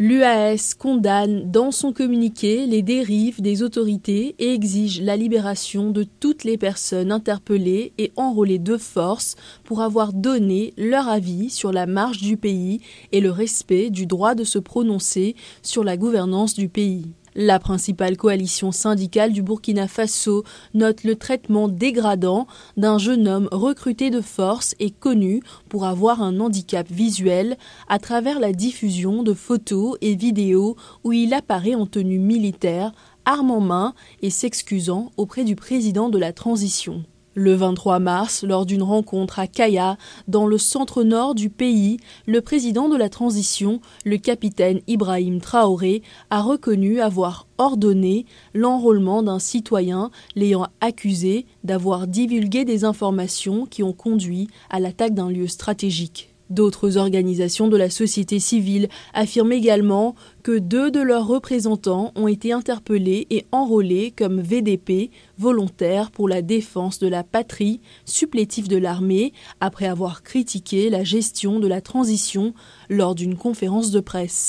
L'UAS condamne dans son communiqué les dérives des autorités et exige la libération de toutes les personnes interpellées et enrôlées de force pour avoir donné leur avis sur la marche du pays et le respect du droit de se prononcer sur la gouvernance du pays. La principale coalition syndicale du Burkina Faso note le traitement dégradant d'un jeune homme recruté de force et connu pour avoir un handicap visuel à travers la diffusion de photos et vidéos où il apparaît en tenue militaire, arme en main et s'excusant auprès du président de la transition. Le 23 mars, lors d'une rencontre à Kaya, dans le centre-nord du pays, le président de la transition, le capitaine Ibrahim Traoré, a reconnu avoir ordonné l'enrôlement d'un citoyen l'ayant accusé d'avoir divulgué des informations qui ont conduit à l'attaque d'un lieu stratégique. D'autres organisations de la société civile affirment également que deux de leurs représentants ont été interpellés et enrôlés comme VDP, volontaires pour la défense de la patrie, supplétifs de l'armée, après avoir critiqué la gestion de la transition lors d'une conférence de presse.